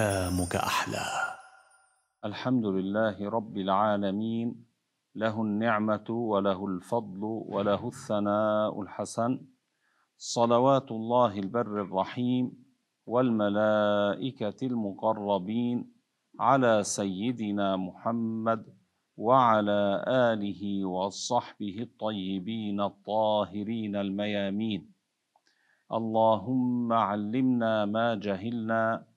ايامك أحلى. الحمد لله رب العالمين. له النعمة وله الفضل وله الثناء الحسن. صلوات الله البر الرحيم والملائكة المقربين على سيدنا محمد وعلى آله وصحبه الطيبين الطاهرين الميامين. اللهم علمنا ما جهلنا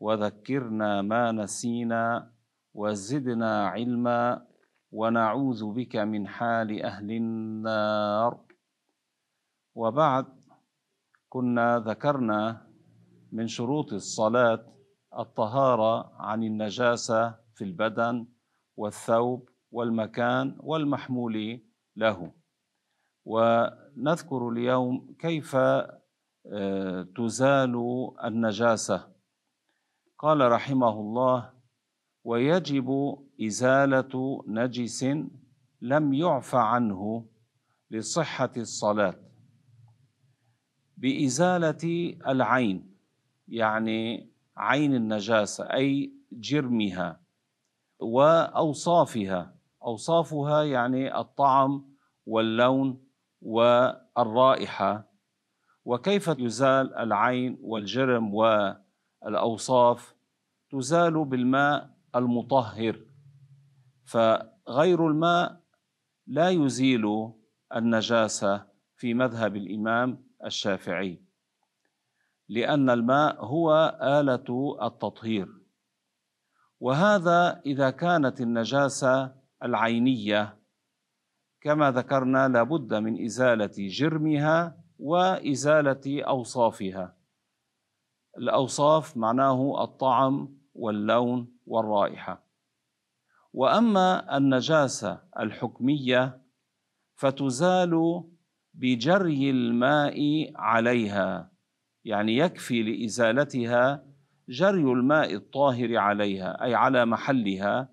وذكرنا ما نسينا وزدنا علما ونعوذ بك من حال أهل النار. وبعد كنا ذكرنا من شروط الصلاة الطهارة عن النجاسة في البدن والثوب والمكان والمحمول له. ونذكر اليوم كيف تزال النجاسة. قال رحمه الله ويجب إزالة نجس لم يعف عنه لصحة الصلاة. بإزالة العين يعني عين النجاسة أي جرمها وأوصافها. أوصافها يعني الطعم واللون والرائحة. وكيف يزال العين والجرم والاوصاف تزال بالماء المطهر فغير الماء لا يزيل النجاسة في مذهب الإمام الشافعي لأن الماء هو آلة التطهير. وهذا إذا كانت النجاسة العينية كما ذكرنا لابد من إزالة جرمها وإزالة أوصافها. الأوصاف معناه الطعم واللون والرائحة. وأما النجاسة الحكمية فتزال بجري الماء عليها يعني يكفي لإزالتها جري الماء الطاهر عليها أي على محلها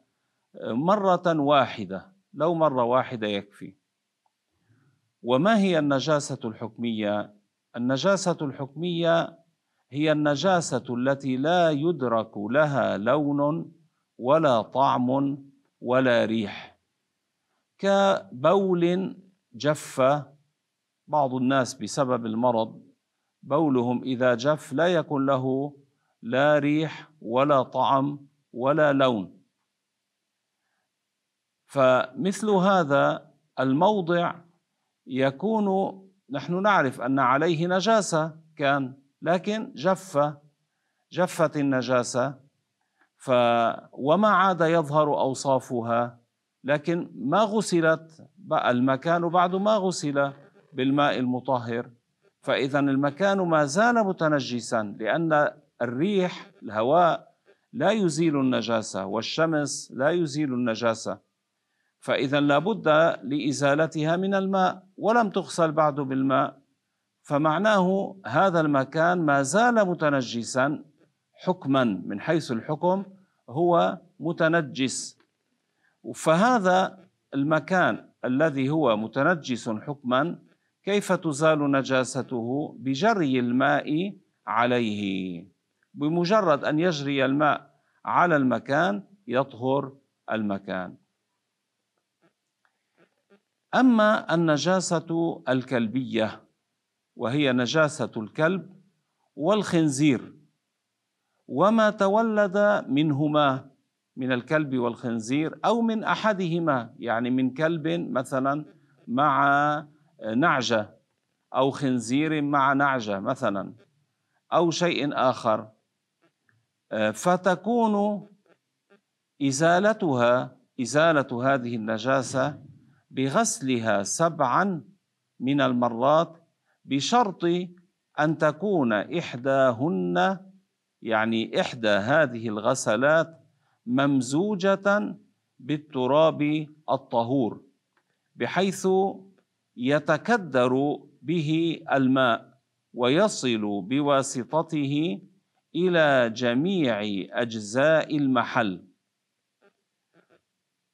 مرة واحدة لو مرة واحدة يكفي. وما هي النجاسة الحكمية؟ النجاسة الحكمية هي النجاسة التي لا يدرك لها لون ولا طعم ولا ريح. كبول جف بعض الناس بسبب المرض بولهم إذا جف لا يكن له لا ريح ولا طعم ولا لون. فمثل هذا الموضع يكون نحن نعرف أن عليه نجاسة كان لكن جف جفت النجاسة ف وما عاد يظهر أوصافها لكن ما غسلت المكان بعد ما غسل بالماء المطهر. فاذا المكان ما زال متنجسا لأن الريح الهواء لا يزيل النجاسة والشمس لا يزيل النجاسة. فاذا لابد لإزالتها من الماء ولم تغسل بعد بالماء. فمعناه هذا المكان ما زال متنجسا حكما من حيث الحكم هو متنجس. فهذا المكان الذي هو متنجس حكما كيف تزال نجاسته بجري الماء عليه؟ بمجرد أن يجري الماء على المكان يطهر المكان. أما النجاسة الكلبية وهي نجاسة الكلب والخنزير. وما تولد منهما من الكلب والخنزير أو من أحدهما يعني من كلب مثلا مع نعجة أو خنزير مع نعجة مثلا أو شيء آخر. فتكون إزالتها إزالة هذه النجاسة بغسلها سبعا من المرات بشرط أن تكون إحداهن يعني إحدى هذه الغسلات ممزوجة بالتراب الطهور بحيث يتكدر به الماء ويصل بواسطته إلى جميع أجزاء المحل.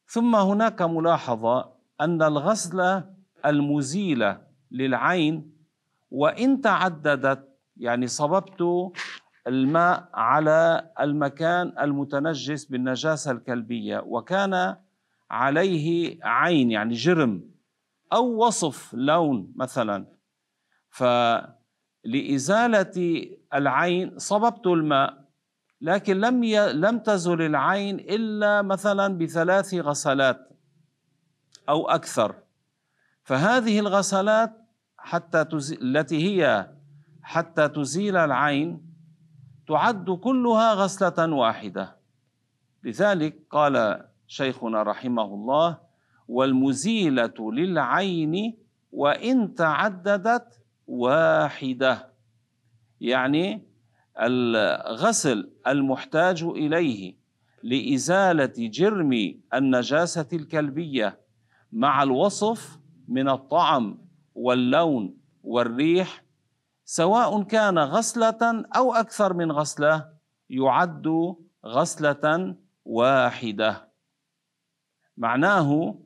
ثم هناك ملاحظة أن الغسل المزيلة للعين وإن تعددت يعني صببت الماء على المكان المتنجس بالنجاسة الكلبية وكان عليه عين يعني جرم أو وصف لون مثلا. فلإزالة العين صببت الماء لكن لم ي... لم تزل العين إلا مثلا بثلاث غسلات أو أكثر. فهذه الغسلات حتى. التي هي حتى تزيل العين تعد كلها غسلة واحدة لذلك قال شيخنا رحمه الله والمزيلة للعين وإن تعددت واحدة يعني الغسل المحتاج إليه لإزالة جرم النجاسة الكلبية مع الوصف من الطعم واللون والريح سواء كان غسلة أو أكثر من غسلة يعد غسلة واحدة. معناه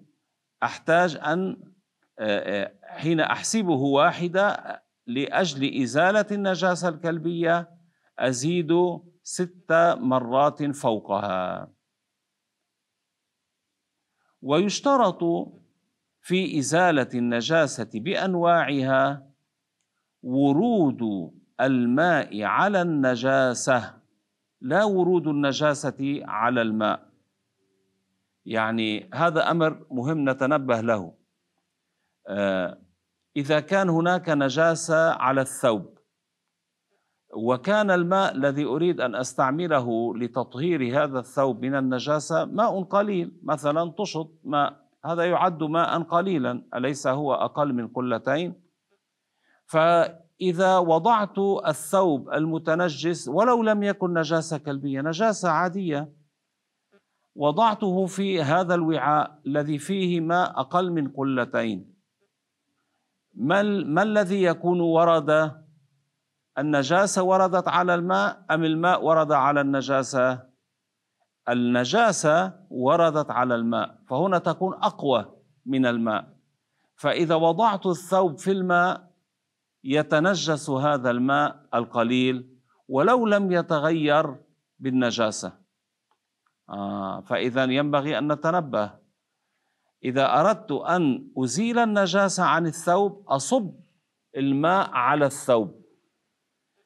أحتاج أن آه، آه، حين أحسبه واحدة لأجل إزالة النجاسة الكلبية أزيد ست مرات فوقها. ويشترط في إزالة النجاسة بأنواعها ورود الماء على النجاسة. لا ورود النجاسة على الماء. يعني هذا أمر مهم نتنبه له. آه، إذا كان هناك نجاسة على الثوب وكان الماء الذي أريد أن أستعمله لتطهير هذا الثوب من النجاسة ماء قليل مثلا تشط ماء. هذا يعد ماء قليلا أليس هو أقل من قلتين؟ فإذا وضعت الثوب المتنجس ولو لم يكن نجاسة كلبية نجاسة عادية وضعته في هذا الوعاء الذي فيه ماء أقل من قلتين ما, ما الذي يكون ورد؟ النجاسة وردت على الماء أم الماء ورد على النجاسة؟ النجاسة وردت على الماء فهنا تكون أقوى من الماء. فإذا وضعت الثوب في الماء يتنجس هذا الماء القليل ولو لم يتغير بالنجاسة. آه فإذا ينبغي أن نتنبه. إذا أردت أن أزيل النجاسة عن الثوب أصب الماء على الثوب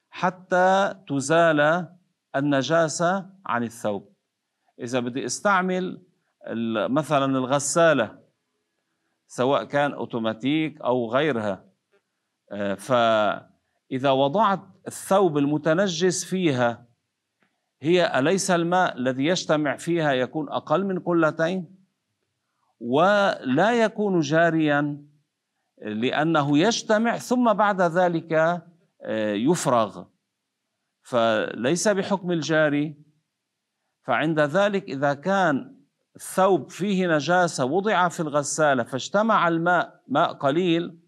حتى تزال النجاسة عن الثوب. إذا بدي أستعمل مثلا الغسالة سواء كان أوتوماتيك أو غيرها. آه، فإذا وضعت الثوب المتنجس فيها هي أليس الماء الذي يجتمع فيها يكون أقل من قلتين؟ ولا يكون جاريا لأنه يجتمع ثم بعد ذلك آه، يفرغ. فليس بحكم الجاري فعند ذلك إذا كان الثوب فيه نجاسة وضع في الغسالة فاجتمع الماء ماء قليل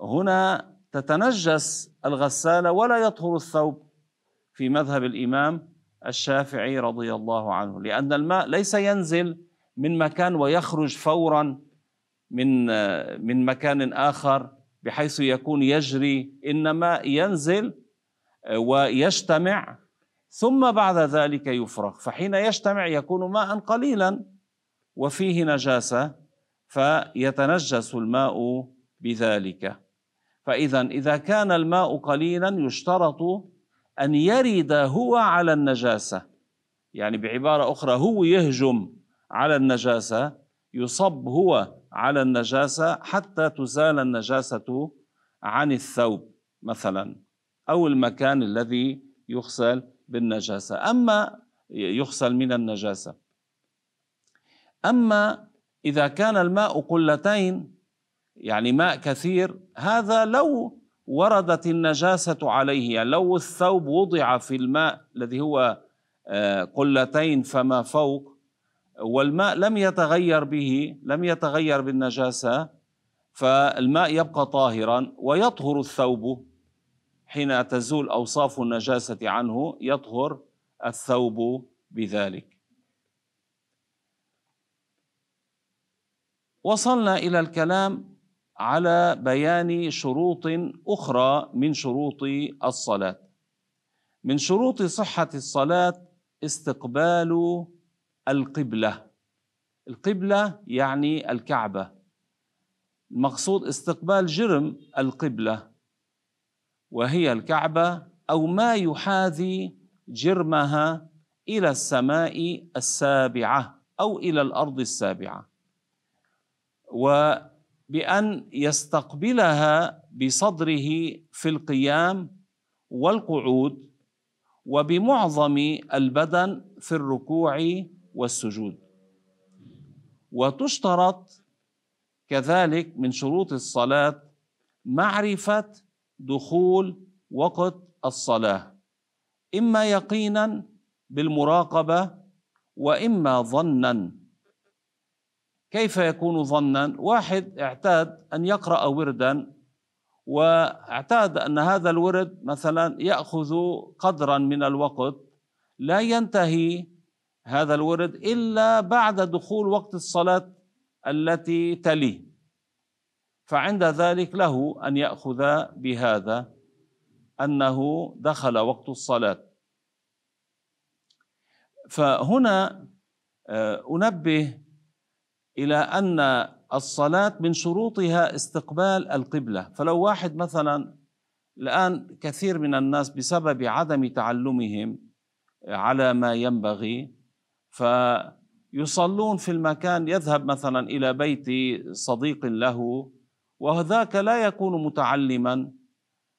هنا تتنجس الغسالة ولا يطهر الثوب. في مذهب الإمام الشافعي رضي الله عنه لأن الماء ليس ينزل من مكان ويخرج فورا من من مكان آخر بحيث يكون يجري إنما ينزل ويجتمع ثم بعد ذلك يفرغ فحين يجتمع يكون ماء قليلا وفيه نجاسة فيتنجس الماء بذلك. فإذا إذا كان الماء قليلا يشترط أن يرد هو على النجاسة. يعني بعبارة أخرى هو يهجم على النجاسة يصب هو على النجاسة حتى تزال النجاسة عن الثوب مثلا أو المكان الذي يغسل بالنجاسة. أما يغسل من النجاسة. أما إذا كان الماء قلتين يعني ماء كثير هذا لو وردت النجاسة عليه يعني لو الثوب وضع في الماء الذي هو آه، قلتين فما فوق والماء لم يتغير به لم يتغير بالنجاسة فالماء يبقى طاهرا ويطهر الثوب. حين تزول أوصاف النجاسة عنه يطهر الثوب بذلك. وصلنا إلى الكلام على بيان شروط أخرى من شروط الصلاة. من شروط صحة الصلاة استقبال القبلة. القبلة يعني الكعبة. المقصود استقبال جرم القبلة. وهي الكعبة أو ما يحاذي جرمها إلى السماء السابعة أو إلى الأرض السابعة. وبأن يستقبلها بصدره في القيام والقعود وبمعظم البدن في الركوع والسجود. وتشترط كذلك من شروط الصلاة معرفة دخول وقت الصلاة إما يقينا بالمراقبة وإما ظنا. كيف يكون ظنا؟ واحد اعتاد أن يقرأ وردا واعتاد أن هذا الورد مثلا يأخذ قدرا من الوقت لا ينتهي هذا الورد إلا بعد دخول وقت الصلاة التي تليه. فعند ذلك له أن يأخذ بهذا أنه دخل وقت الصلاة. فهنا آه، أنبه إلى أن الصلاة من شروطها استقبال القبلة. فلو واحد مثلا الآن كثير من الناس بسبب عدم تعلمهم على ما ينبغي فيصلون في المكان يذهب مثلا إلى بيت صديق له وذاك لا يكون متعلما.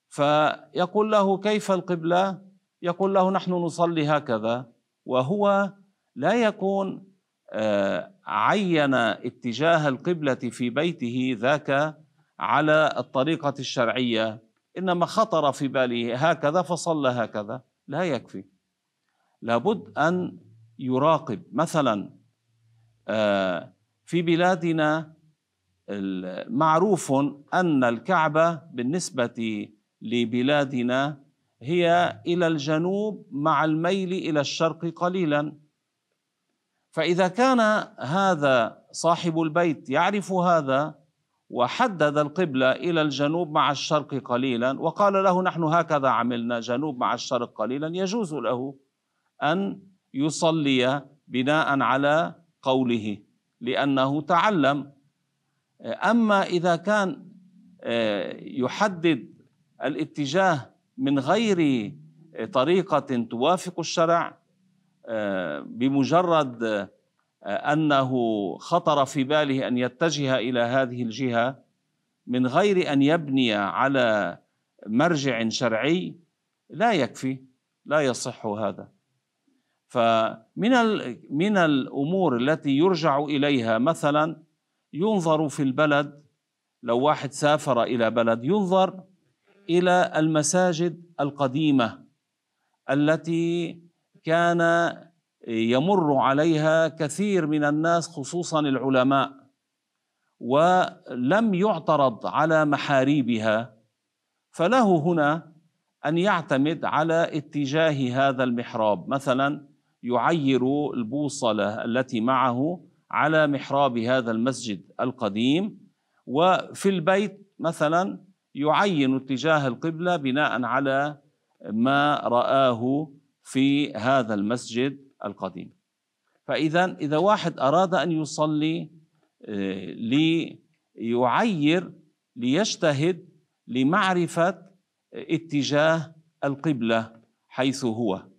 فيقول له كيف القبلة؟ يقول له نحن نصلي هكذا. وهو لا يكون آه، عين اتجاه القبلة في بيته ذاك على الطريقة الشرعية. إنما خطر في باله هكذا فصلى هكذا. لا يكفي. لابد أن يراقب. مثلا آه، في بلادنا معروف أن الكعبة بالنسبة لبلادنا هي إلى الجنوب مع الميل إلى الشرق قليلا. فإذا كان هذا صاحب البيت يعرف هذا وحدد القبلة إلى الجنوب مع الشرق قليلا وقال له نحن هكذا عملنا جنوب مع الشرق قليلا يجوز له أن يصلي بناء على قوله لأنه تعلم أما إذا كان آه، يحدد الاتجاه من غير طريقة توافق الشرع آه، بمجرد آه، أنه خطر في باله أن يتجه إلى هذه الجهة من غير أن يبني على مرجع شرعي لا يكفي لا يصح هذا. فمن من الأمور التي يرجع إليها مثلا ينظر في البلد لو واحد سافر إلى بلد ينظر إلى المساجد القديمة التي كان يمر عليها كثير من الناس خصوصا العلماء ولم يعترض على محاريبها. فله هنا أن يعتمد على اتجاه هذا المحراب. مثلا يعير البوصلة التي معه على محراب هذا المسجد القديم وفي البيت مثلا يعين اتجاه القبلة بناء على ما رآه في هذا المسجد القديم. فإذا إذا واحد أراد أن يصلي آه، ليعير ليجتهد لمعرفة اتجاه القبلة حيث هو. آه،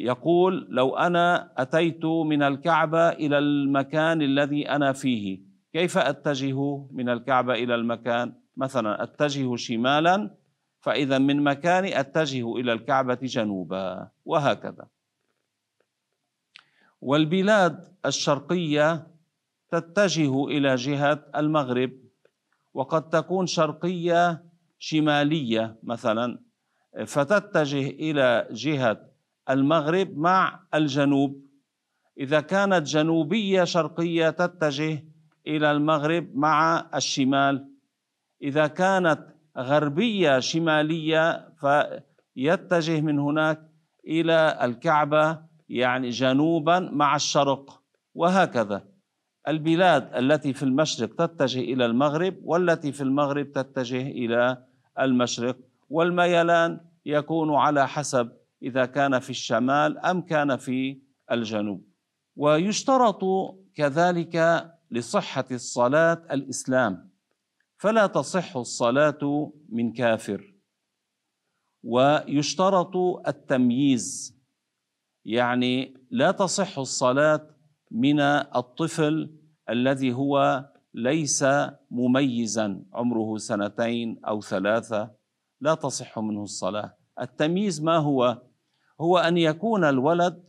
يقول لو أنا أتيت من الكعبة إلى المكان الذي أنا فيه كيف أتجه من الكعبة إلى المكان؟ مثلا أتجه شمالا فإذا من مكاني أتجه إلى الكعبة جنوبا وهكذا. والبلاد الشرقية تتجه إلى جهة المغرب وقد تكون شرقية شمالية مثلا فتتجه إلى جهة المغرب مع الجنوب. إذا كانت جنوبية شرقية تتجه إلى المغرب مع الشمال. إذا كانت غربية شمالية فيتجه من هناك إلى الكعبة يعني جنوبا مع الشرق. وهكذا. البلاد التي في المشرق تتجه إلى المغرب والتي في المغرب تتجه إلى المشرق. والميلان يكون على حسب إذا كان في الشمال أم كان في الجنوب. ويشترط كذلك لصحة الصلاة الإسلام. فلا تصح الصلاة من كافر. ويشترط التمييز. يعني لا تصح الصلاة من الطفل الذي هو ليس مميزا عمره سنتين أو ثلاثة. لا تصح منه الصلاة. التمييز ما هو؟ هو أن يكون الولد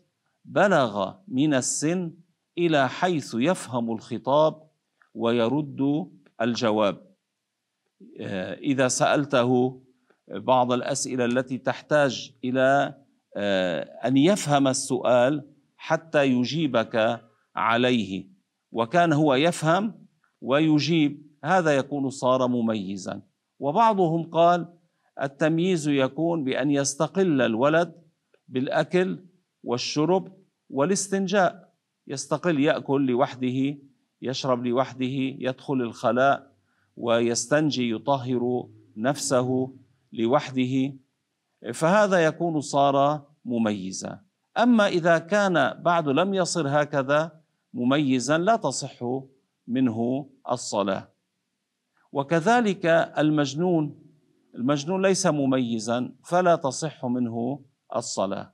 بلغ من السن إلى حيث يفهم الخطاب ويرد الجواب. آه، إذا سألته بعض الأسئلة التي تحتاج إلى آه، أن يفهم السؤال حتى يجيبك عليه وكان هو يفهم ويجيب هذا يكون صار مميزا. وبعضهم قال التمييز يكون بأن يستقل الولد بالأكل والشرب والاستنجاء. يستقل يأكل لوحده يشرب لوحده يدخل الخلاء ويستنجي يطهر نفسه لوحده. فهذا يكون صار مميزا. أما إذا كان بعد لم يصر هكذا مميزا لا تصح منه الصلاة. وكذلك المجنون المجنون ليس مميزا فلا تصح منه الصلاة.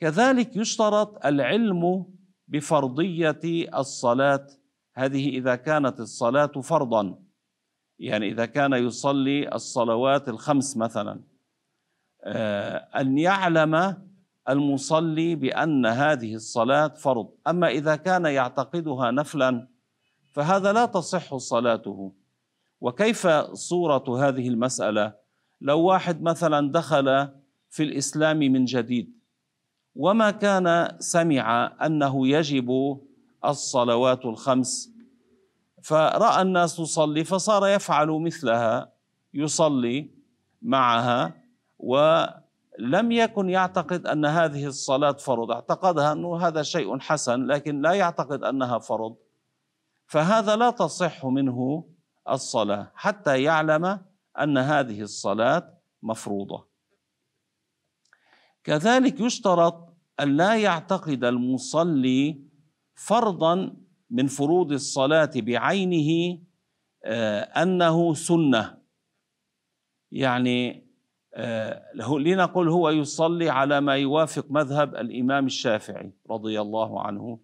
كذلك يشترط العلم بفرضية الصلاة. هذه إذا كانت الصلاة فرضا يعني إذا كان يصلي الصلوات الخمس مثلا. آه، أن يعلم المصلي بأن هذه الصلاة فرض. أما إذا كان يعتقدها نفلا فهذا لا تصح صلاته. وكيف صورة هذه المسألة؟ لو واحد مثلا دخل في الإسلام من جديد وما كان سمع أنه يجب الصلوات الخمس فرأى الناس تصلي فصار يفعل مثلها يصلي معها ولم يكن يعتقد أن هذه الصلاة فرض. اعتقدها أنه هذا شيء حسن لكن لا يعتقد أنها فرض. فهذا لا تصح منه الصلاة حتى يعلم أن هذه الصلاة مفروضة. كذلك يشترط أن لا يعتقد المصلي فرضا من فروض الصلاة بعينه آه، أنه سنة. يعني آه، لنقل هو يصلي على ما يوافق مذهب الإمام الشافعي رضي الله عنه.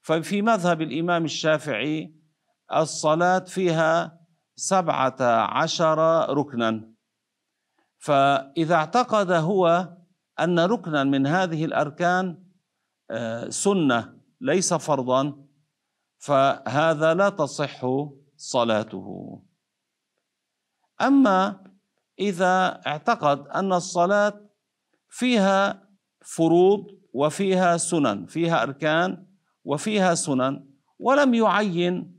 ففي مذهب الإمام الشافعي الصلاة فيها سبعة عشر ركنا. فإذا اعتقد هو أن ركنا من هذه الأركان آه، سنة ليس فرضا فهذا لا تصح صلاته. أما إذا اعتقد أن الصلاة فيها فروض وفيها سنن فيها أركان وفيها سنن ولم يعين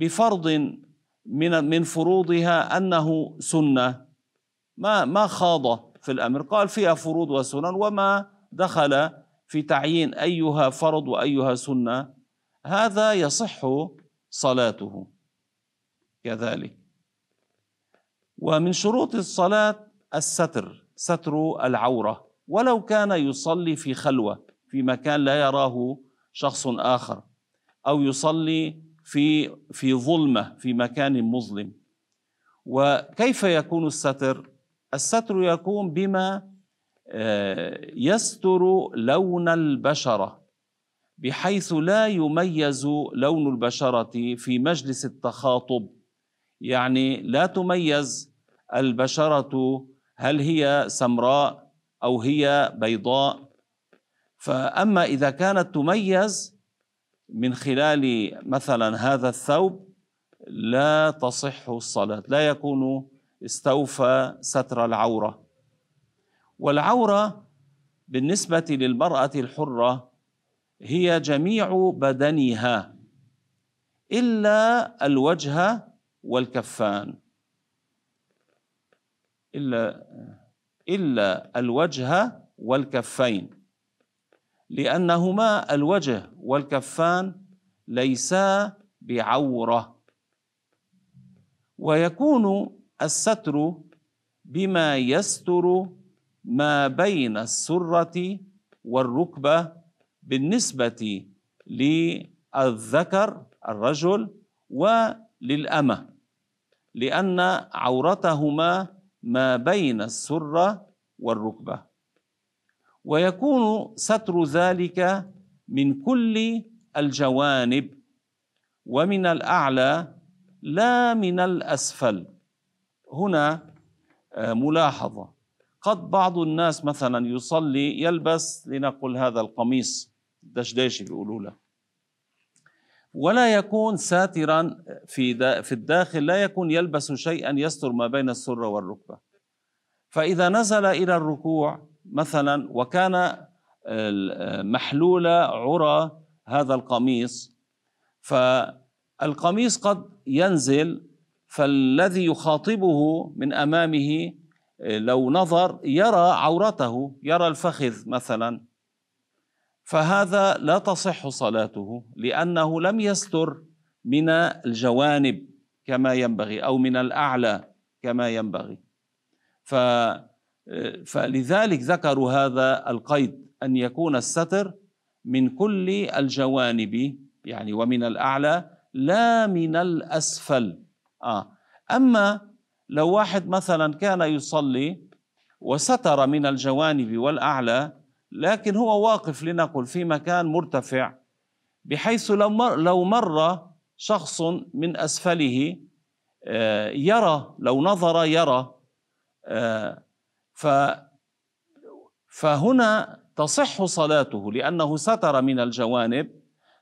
بفرض من من فروضها أنه سنة. ما ما خاض في الأمر. قال فيها فروض وسنن وما دخل في تعيين أيها فرض وأيها سنة. هذا يصح صلاته كذلك. ومن شروط الصلاة الستر ستر العورة. ولو كان يصلي في خلوة في مكان لا يراه شخص آخر أو يصلي في في ظلمة في مكان مظلم. وكيف يكون الستر؟ الستر يكون بما آه، يستر لون البشرة بحيث لا يميز لون البشرة في مجلس التخاطب. يعني لا تميز البشرة هل هي سمراء أو هي بيضاء. فأما إذا كانت تميز من خلال مثلا هذا الثوب لا تصح الصلاة لا يكون استوفى ستر العورة. والعورة بالنسبة للمرأة الحرة هي جميع بدنها إلا الوجه والكفان. إلا إلا الوجه والكفين. لأنهما الوجه والكفان ليسا بعورة. ويكون الستر بما يستر ما بين السرة والركبة بالنسبة للذكر الرجل وللأمة لأن عورتهما ما بين السرة والركبة. ويكون ستر ذلك من كل الجوانب ومن الأعلى لا من الأسفل. هنا آه، ملاحظة. قد بعض الناس مثلا يصلي يلبس لنقل هذا القميص دشداشي بيقولوا له. ولا يكون ساترا في في الداخل لا يكون يلبس شيئا يستر ما بين السره والركبة. فإذا نزل إلى الركوع مثلا وكان محلول عرى هذا القميص. فالقميص قد ينزل فالذي يخاطبه من أمامه لو نظر يرى عورته يرى الفخذ مثلا. فهذا لا تصح صلاته لأنه لم يستر من الجوانب كما ينبغي أو من الأعلى كما ينبغي. ف فلذلك ذكروا هذا القيد أن يكون الستر من كل الجوانب يعني ومن الأعلى لا من الأسفل آه. أما لو واحد مثلا كان يصلي وستر من الجوانب والأعلى لكن هو واقف لنقل في مكان مرتفع بحيث لو مر, لو مر شخص من أسفله آه، يرى لو نظر يرى آه، ف فهنا تصح صلاته لأنه ستر من الجوانب.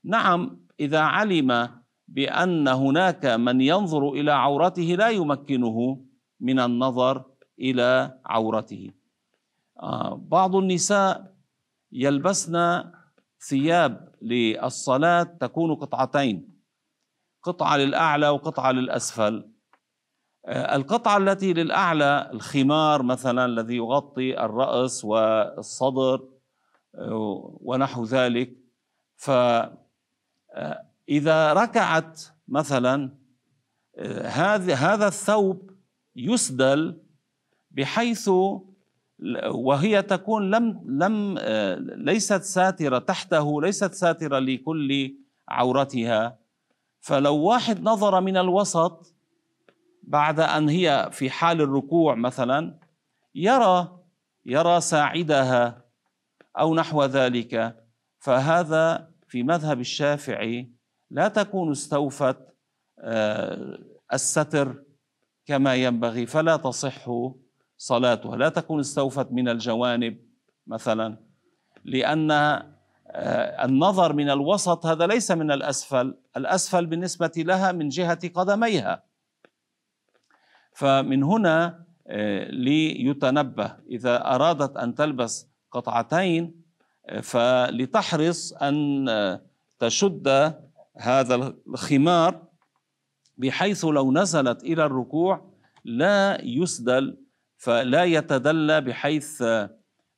نعم إذا علم بأن هناك من ينظر إلى عورته لا يمكنه من النظر إلى عورته. آه، بعض النساء يلبسن ثياب للصلاة تكون قطعتين قطعة للأعلى وقطعة للأسفل. القطعة التي للأعلى الخمار مثلا الذي يغطي الرأس والصدر آه، ونحو ذلك. فإذا آه، ركعت مثلا هذا هذا الثوب يسدل بحيث وهي تكون لم لم آه، ليست ساترة تحته ليست ساترة لكل عورتها. فلو واحد نظر من الوسط بعد أن هي في حال الركوع مثلا يرى يرى ساعدها أو نحو ذلك. فهذا في مذهب الشافعي لا تكون استوفت آه، الستر كما ينبغي فلا تصح صلاتها لا تكون استوفت من الجوانب مثلا لأن آه، النظر من الوسط هذا ليس من الأسفل. الأسفل بالنسبة لها من جهة قدميها. فمن هنا آه، ليتنبه. إذا أرادت أن تلبس قطعتين آه، فلتحرص أن تشد هذا الخمار بحيث لو نزلت إلى الركوع لا يسدل فلا يتدلى بحيث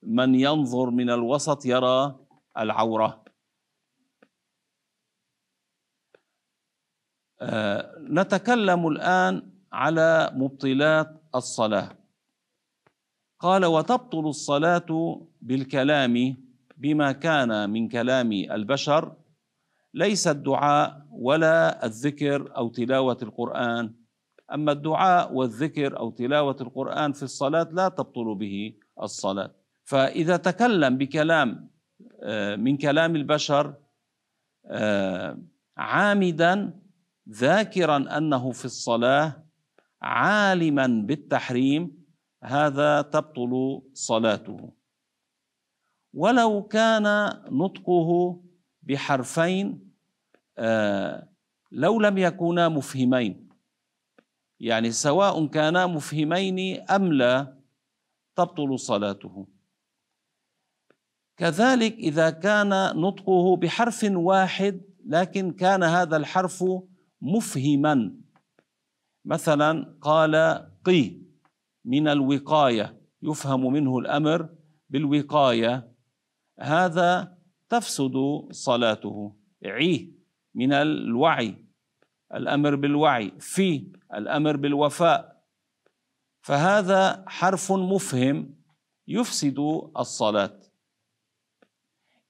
من ينظر من الوسط يرى العورة. آه، نتكلم الآن على مبطلات الصلاة. قال وتبطل الصلاة بالكلام بما كان من كلام البشر ليس الدعاء ولا الذكر أو تلاوة القرآن. أما الدعاء والذكر أو تلاوة القرآن في الصلاة لا تبطل به الصلاة. فإذا تكلم بكلام آه، من كلام البشر آه، عامدا ذاكرا أنه في الصلاة عالما بالتحريم هذا تبطل صلاته. ولو كان نطقه بحرفين آه، لو لم يكونا مفهمين. يعني سواء كانا مفهمين أم لا تبطل صلاته. كذلك إذا كان نطقه بحرف واحد لكن كان هذا الحرف مفهما. مثلا قال قي من الوقاية يفهم منه الأمر بالوقاية. هذا تفسد صلاته. عي من الوعي الأمر بالوعي. في الأمر بالوفاء. فهذا حرف مفهم يفسد الصلاة.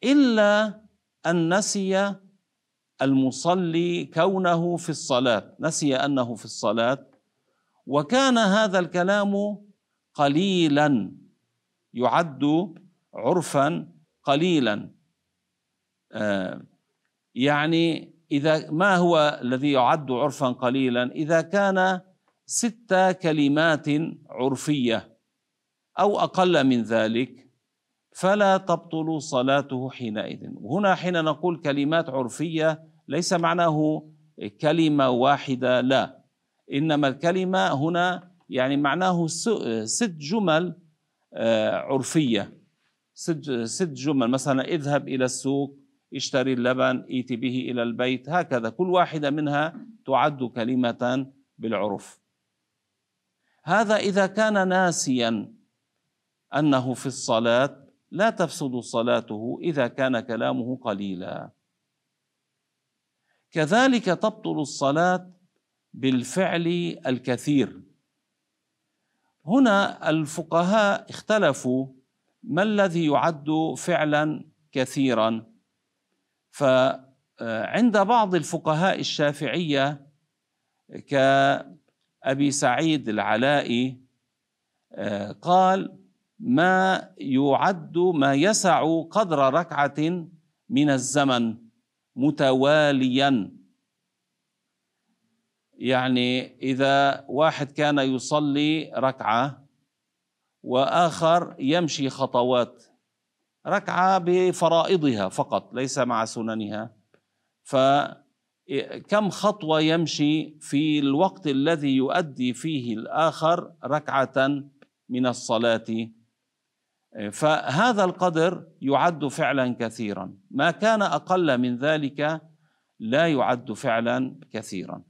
إلا أن نسي المصلي كونه في الصلاة نسي أنه في الصلاة وكان هذا الكلام قليلا يعد عرفا قليلا. آه، يعني إذا ما هو الذي يعد عرفا قليلا؟ إذا كان ست كلمات عرفية أو أقل من ذلك فلا تبطل صلاته حينئذ. وهنا حين نقول كلمات عرفية ليس معناه كلمة واحدة لا. إنما الكلمة هنا يعني معناه ست جمل آه، عرفية. ست جمل مثلا اذهب إلى السوق اشتري اللبن ائت به إلى البيت هكذا. كل واحدة منها تعد كلمة بالعرف. هذا إذا كان ناسيا أنه في الصلاة لا تفسد صلاته إذا كان كلامه قليلا. كذلك تبطل الصلاة بالفعل الكثير. هنا الفقهاء اختلفوا ما الذي يعد فعلا كثيرا. فعند بعض الفقهاء الشافعية كأبي سعيد العلائي قال ما يعد ما يسع قدر ركعة من الزمن. متواليا. يعني إذا واحد كان يصلي ركعة وآخر يمشي خطوات ركعة بفرائضها فقط ليس مع سننها. فكم خطوة يمشي في الوقت الذي يؤدي فيه الآخر ركعة من الصلاة؟ فهذا القدر يعد فعلا كثيرا. ما كان أقل من ذلك لا يعد فعلا كثيرا.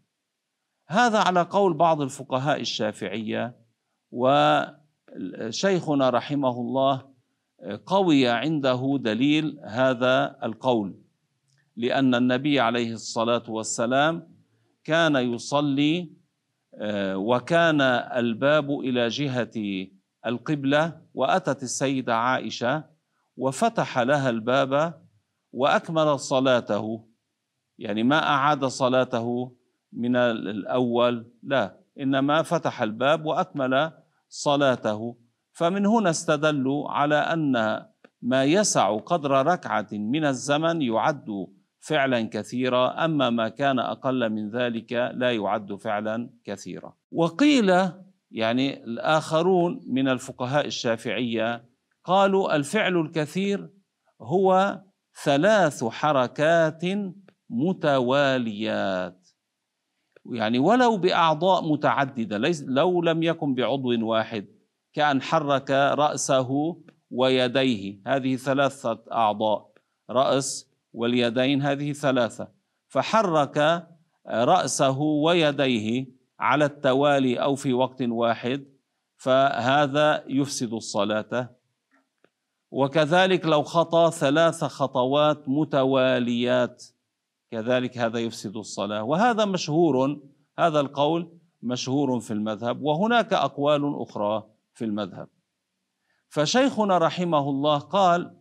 هذا على قول بعض الفقهاء الشافعية وشيخنا رحمه الله قوي عنده دليل هذا القول لأن النبي عليه الصلاة والسلام كان يصلي وكان الباب إلى جهة القبلة وأتت السيدة عائشة وفتح لها الباب وأكمل صلاته. يعني ما أعاد صلاته من الأول لا إنما فتح الباب وأكمل صلاته. فمن هنا استدلوا على أن ما يسع قدر ركعة من الزمن يعد فعلا كثيرا أما ما كان أقل من ذلك لا يعد فعلا كثيرا. وقيل يعني الآخرون من الفقهاء الشافعية قالوا الفعل الكثير هو ثلاث حركات متواليات. يعني ولو بأعضاء متعددة ليس لو لم يكن بعضو واحد كأن حرك رأسه ويديه. هذه ثلاثة أعضاء رأس واليدين هذه ثلاثة. فحرك رأسه ويديه. على التوالي أو في وقت واحد فهذا يفسد الصلاة. وكذلك لو خطى ثلاث خطوات متواليات كذلك هذا يفسد الصلاة. وهذا مشهور هذا القول مشهور في المذهب وهناك أقوال أخرى في المذهب. فشيخنا رحمه الله قال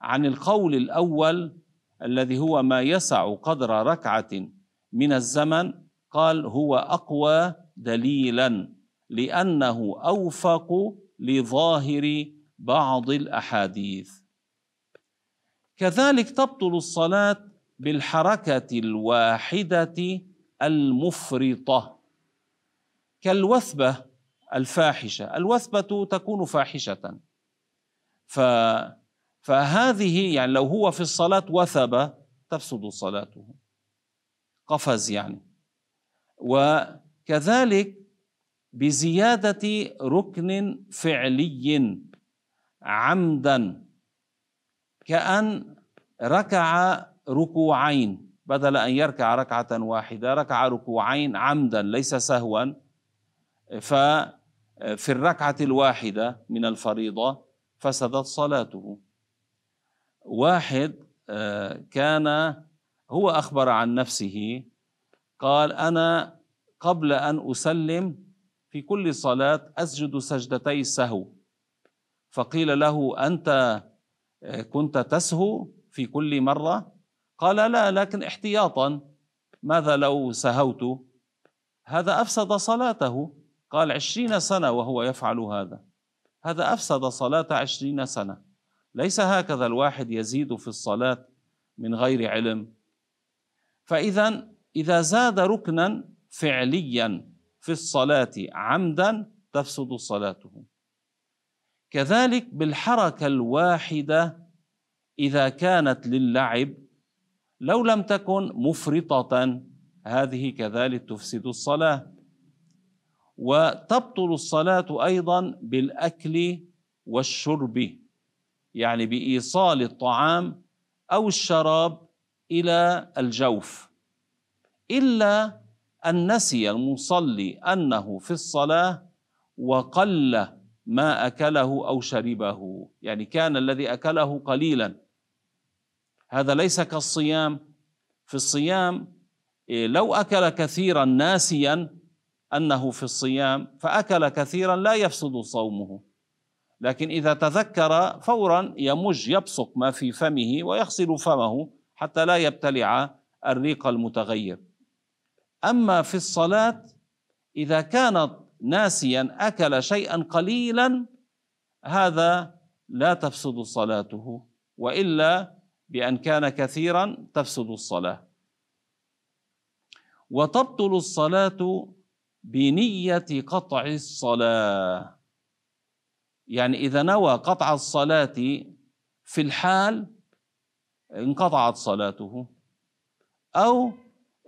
عن القول الأول الذي هو ما يسع قدر ركعة من الزمن قال هو أقوى دليلا لأنه أوفق لظاهر بعض الأحاديث. كذلك تبطل الصلاة بالحركة الواحدة المفرطة كالوثبة الفاحشة. الوثبة تكون فاحشة. ف فهذه يعني لو هو في الصلاة وثب تفسد صلاته. قفز يعني. وكذلك بزيادة ركن فعلي عمدا كأن ركع ركوعين بدل أن يركع ركعة واحدة ركع ركوعين عمدا ليس سهوا. ففي الركعة الواحدة من الفريضة فسدت صلاته. واحد آه، كان هو أخبر عن نفسه قال أنا قبل أن أسلم في كل صلاة أسجد سجدتي السهو فقيل له أنت كنت تسهو في كل مرة؟ قال لا لكن احتياطا. ماذا لو سهوت؟ هذا أفسد صلاته. قال عشرين سنة وهو يفعل هذا. هذا أفسد صلاة عشرين سنة. ليس هكذا الواحد يزيد في الصلاة من غير علم. فإذا إذا زاد ركنا فعليا في الصلاة عمدا تفسد صلاته. كذلك بالحركة الواحدة إذا كانت للعب لو لم تكن مفرطة هذه كذلك تفسد الصلاة. وتبطل الصلاة أيضا بالأكل والشرب يعني بإيصال الطعام أو الشراب إلى الجوف. إلا أن نسي المصلي أنه في الصلاة وقل ما أكله أو شربه. يعني كان الذي أكله قليلا. هذا ليس كالصيام. في الصيام إيه، لو أكل كثيرا ناسيا أنه في الصيام فأكل كثيرا لا يفسد صومه. لكن إذا تذكر فورا يمج يبصق ما في فمه ويغسل فمه حتى لا يبتلع الريق المتغير. أما في الصلاة إذا كانت ناسيا أكل شيئا قليلا هذا لا تفسد صلاته وإلا بأن كان كثيرا تفسد الصلاة. وتبطل الصلاة بنية قطع الصلاة. يعني إذا نوى قطع الصلاة في الحال انقطعت صلاته. أو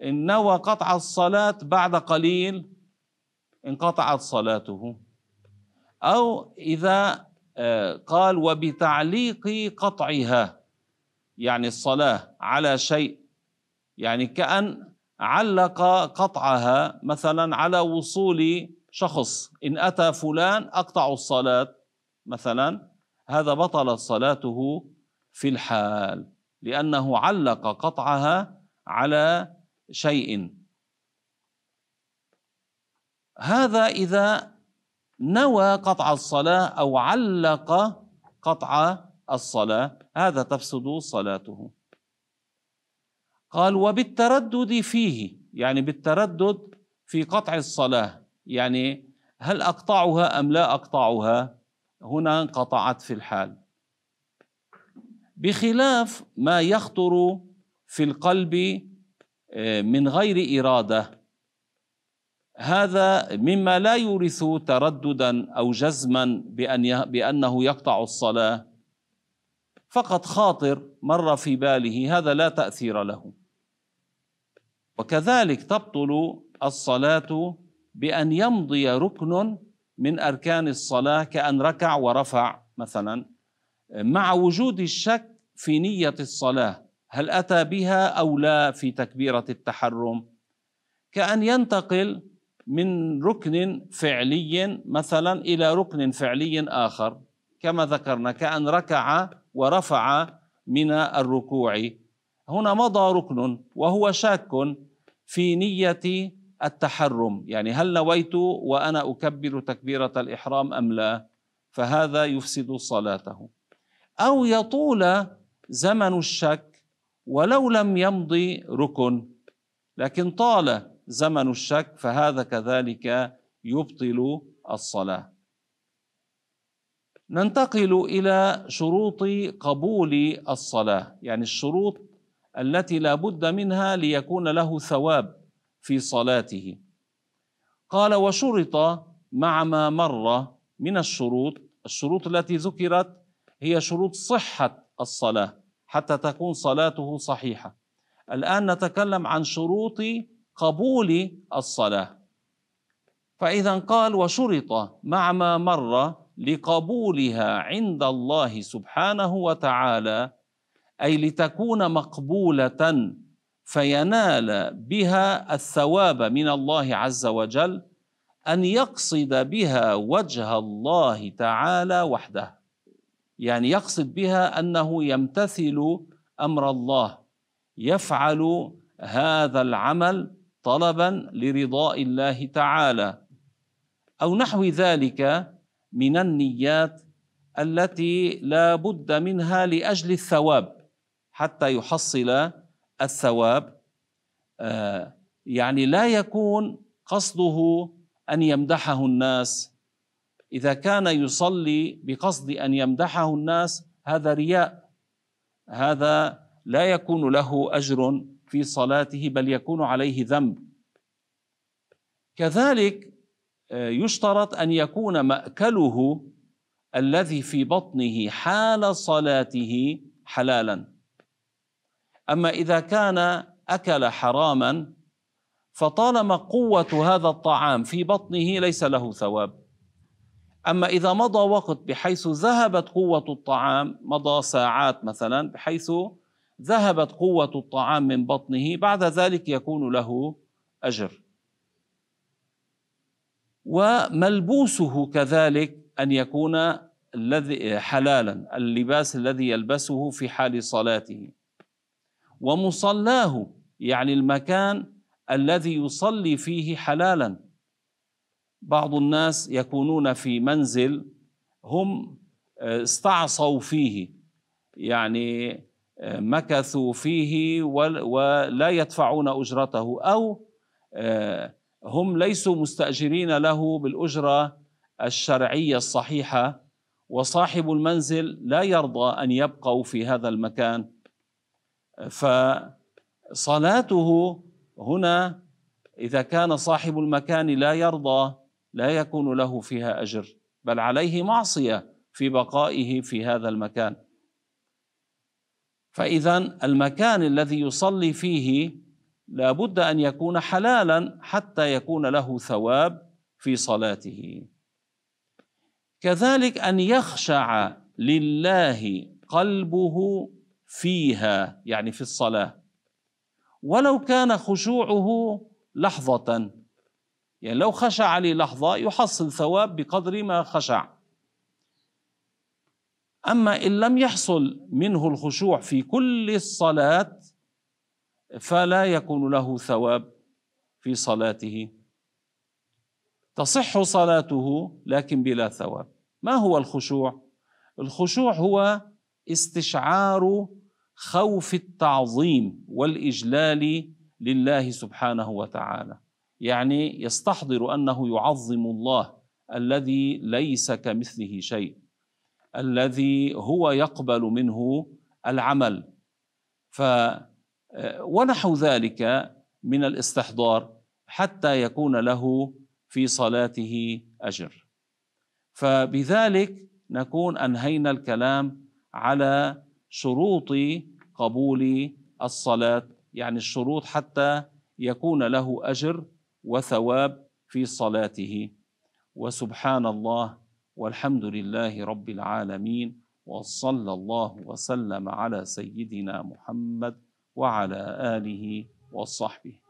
إن نوى قطع الصلاة بعد قليل انقطعت صلاته. أو إذا آه، قال وبتعليق قطعها يعني الصلاة على شيء يعني كأن علق قطعها مثلا على وصول شخص إن أتى فلان أقطع الصلاة مثلا هذا بطلت صلاته في الحال لأنه علق قطعها على شيء. هذا إذا نوى قطع الصلاة أو علق قطع الصلاة هذا تفسد صلاته. قال وبالتردد فيه. يعني بالتردد في قطع الصلاة. يعني هل أقطعها أم لا أقطعها؟ هنا انقطعت في الحال. بخلاف ما يخطر في القلب من غير إرادة. هذا مما لا يورث ترددا أو جزما بأن بأنه يقطع الصلاة. فقط خاطر مر في باله هذا لا تأثير له. وكذلك تبطل الصلاة بأن يمضي ركن من أركان الصلاة كأن ركع ورفع مثلا مع وجود الشك في نية الصلاة. هل أتى بها أو لا في تكبيرة التحرم؟ كأن ينتقل من ركن فعلي مثلا إلى ركن فعلي آخر كما ذكرنا كأن ركع ورفع من الركوع. هنا مضى ركن وهو شاك في نية التحرم يعني هل نويت وأنا أكبر تكبيرة الإحرام أم لا؟ فهذا يفسد صلاته. أو يطول زمن الشك ولو لم يمضي ركن لكن طال زمن الشك فهذا كذلك يبطل الصلاة. ننتقل إلى شروط قبول الصلاة يعني الشروط التي لا بد منها ليكون له ثواب في صلاته. قال وشرط مع ما مر من الشروط الشروط التي ذكرت هي شروط صحة الصلاة حتى تكون صلاته صحيحة. الآن نتكلم عن شروط قبول الصلاة. فإذا قال وشرط مع ما مر لقبولها عند الله سبحانه وتعالى أي لتكون مقبولة فينال بها الثواب من الله عز وجل أن يقصد بها وجه الله تعالى وحده. يعني يقصد بها أنه يمتثل أمر الله يفعل هذا العمل طلبا لرضاء الله تعالى. أو نحو ذلك من النيات التي لا بد منها لأجل الثواب حتى يحصل الثواب. آه، يعني لا يكون قصده أن يمدحه الناس إذا كان يصلي بقصد أن يمدحه الناس هذا رياء. هذا لا يكون له أجر في صلاته بل يكون عليه ذنب. كذلك آه، يشترط أن يكون مأكله الذي في بطنه حال صلاته حلالا. أما إذا كان أكل حراما فطالما قوة هذا الطعام في بطنه ليس له ثواب. أما إذا مضى وقت بحيث ذهبت قوة الطعام مضى ساعات مثلا بحيث ذهبت قوة الطعام من بطنه بعد ذلك يكون له أجر. وملبوسه كذلك أن يكون الذي حلالا اللباس الذي يلبسه في حال صلاته. ومصلاه يعني المكان الذي يصلي فيه حلالا. بعض الناس يكونون في منزل هم آه، استعصوا فيه يعني آه، مكثوا فيه ولا يدفعون أجرته أو آه، هم ليسوا مستأجرين له بالأجرة الشرعية الصحيحة وصاحب المنزل لا يرضى أن يبقوا في هذا المكان. فصلاته هنا إذا كان صاحب المكان لا يرضى لا يكون له فيها أجر بل عليه معصية في بقائه في هذا المكان. فاذا المكان الذي يصلي فيه لابد أن يكون حلالا حتى يكون له ثواب في صلاته. كذلك أن يخشع لله قلبه فيها يعني في الصلاة. ولو كان خشوعه لحظة يعني لو خشع للحظه يحصل ثواب بقدر ما خشع. أما إن لم يحصل منه الخشوع في كل الصلاة فلا يكون له ثواب في صلاته. تصح صلاته لكن بلا ثواب. ما هو الخشوع؟ الخشوع هو استشعار خوف التعظيم والإجلال لله سبحانه وتعالى. يعني يستحضر أنه يعظم الله الذي ليس كمثله شيء الذي هو يقبل منه العمل. ف ونحو ذلك من الاستحضار حتى يكون له في صلاته أجر. فبذلك نكون أنهينا الكلام على شروط قبول الصلاة يعني الشروط حتى يكون له أجر وثواب في صلاته. وسبحان الله والحمد لله رب العالمين وصلى الله وسلم على سيدنا محمد وعلى آله وصحبه.